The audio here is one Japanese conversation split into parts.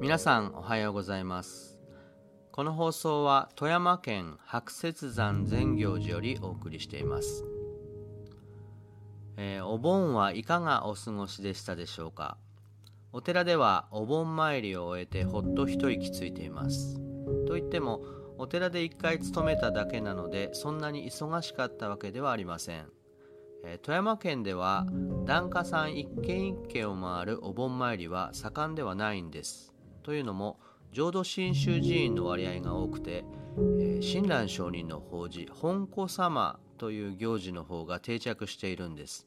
皆さんおはようございます。この放送は富山県白雪山善行寺よりお送りしています、えーお盆はいかがお過ごしでしたでしょうか？お寺ではお盆参りを終えてほっと一息ついています。といってもお寺で一回勤めただけなのでそんなに忙しかったわけではありません。え富山県では檀家さん一軒一軒を回るお盆参りは盛んではないんです。というのも浄土真宗寺院の割合が多くて、親鸞上人の法事本子様という行事の方が定着しているんです。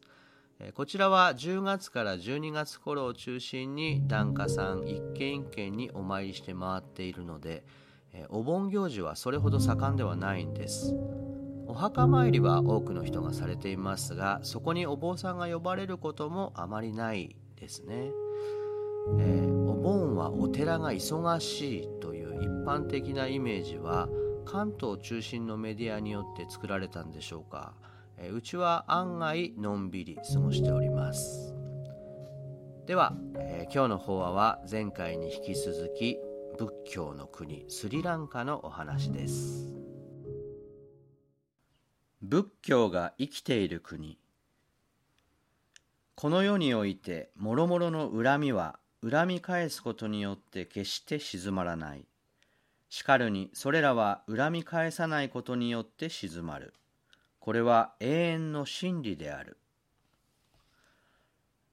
こちらは10月から12月頃を中心に檀家さん一軒一軒にお参りして回っているので、お盆行事はそれほど盛んではないんです。お墓参りは多くの人がされていますがそこにお坊さんが呼ばれることもあまりないですね、えーお盆はお寺が忙しいという一般的なイメージは関東中心のメディアによって作られたんでしょうか、えーうちは案外のんびり過ごしております。では、えー今日の法話は前回に引き続き仏教の国スリランカのお話です。仏教が生きている国。この世において諸々の恨みは恨み返すことによって決して静まらない。しかるにそれらは恨み返さないことによって静まる。これは永遠の真理である。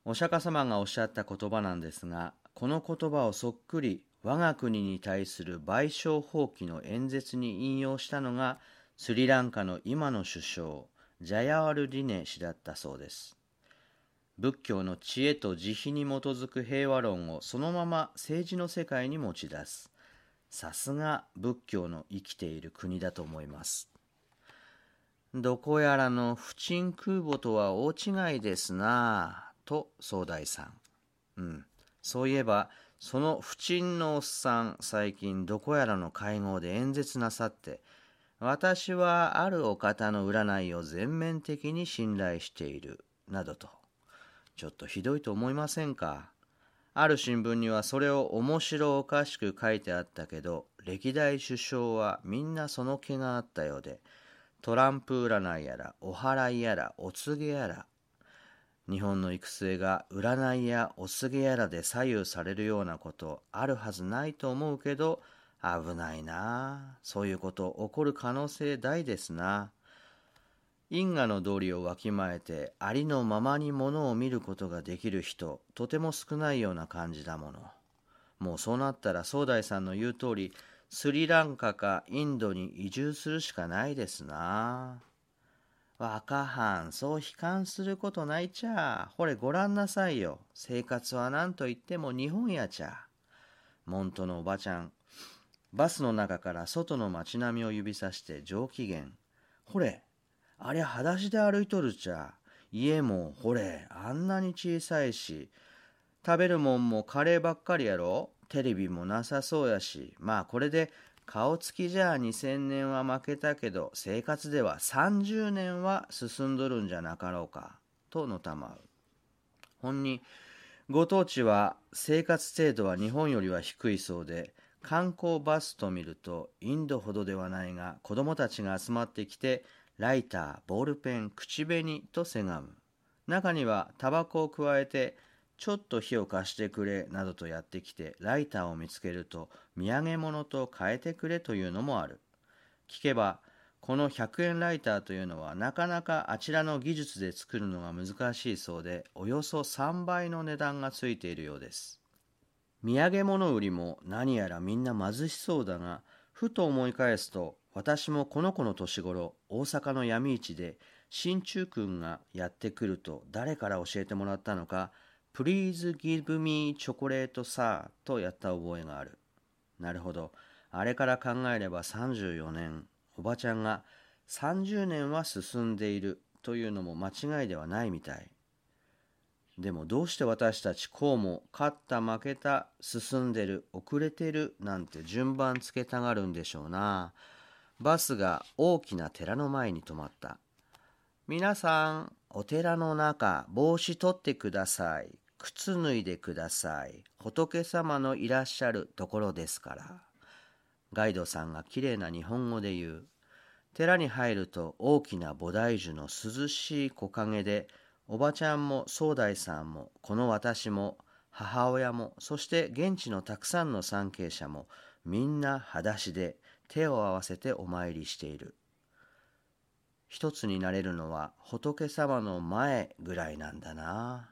お釈迦様がおっしゃった言葉なんですがこの言葉をそっくり我が国に対する賠償放棄の演説に引用したのがスリランカの今の首相ジャヤワルディネ氏だったそうです。仏教の知恵と慈悲に基づく平和論をそのまま政治の世界に持ち出す。さすが仏教の生きている国だと思います。どこやらの不沈空母とは大違いですなぁと総大さん。うん。そういえばその不沈のおっさん最近どこやらの会合で演説なさって私はあるお方の占いを全面的に信頼しているなどと。ちょっとひどいと思いませんか？ある新聞にはそれを面白おかしく書いてあったけど歴代首相はみんなその気があったようでトランプ占いやらお祓いやらお告げやら日本の行く末が占いやお告げやらで左右されるようなことあるはずないと思うけど危ないなあ。そういうこと起こる可能性大ですな因果の道理をわきまえてありのままにものを見ることができる人とても少ないような感じだもの。もうそうなったら総大さんの言う通りスリランカかインドに移住するしかないですな。若はんそう悲観することないちゃ。ほれごらんなさいよ。生活は何と言っても日本やちゃ。モントのおばちゃんバスの中から外の街並みを指さして上機嫌。ほれありゃ裸足で歩いとるちゃ。家もほれあんなに小さいし。食べるもんもカレーばっかりやろ。テレビもなさそうやし。まあこれで顔つきじゃ2000年は負けたけど生活では30年は進んどるんじゃなかろうか。とのたまうほんにご当地は生活程度は日本よりは低いそうで観光バスと見るとインドほどではないが子供たちが集まってきてライターボールペン口紅とせがむ中にはタバコを加えてちょっと火を貸してくれなどとやってきてライターを見つけると土産物と変えてくれというのもある。聞けばこの100円ライターというのはなかなかあちらの技術で作るのが難しいそうでおよそ3倍の値段がついているようです。土産物売りも何やらみんな貧しそうだがふと思い返すと私もこの子の年頃大阪の闇市で新中君がやってくると誰から教えてもらったのか Please give me chocolate sir とやった覚えがある。なるほど。あれから考えれば34年おばちゃんが30年は進んでいるというのも間違いではないみたい。でもどうして私たちこうも勝った負けた進んでる遅れてるなんて順番つけたがるんでしょうな。バスが大きな寺の前に止まった皆さんお寺の中帽子取ってください靴脱いでください。仏様のいらっしゃるところですから。ガイドさんがきれいな日本語で言う。寺に入ると大きな菩提樹の涼しい木陰で、おばちゃんも総大さんも、この私も、母親も、そして現地のたくさんの参詣者も、みんな裸足で手を合わせてお参りしている。一つになれるのは仏様の前ぐらいなんだな。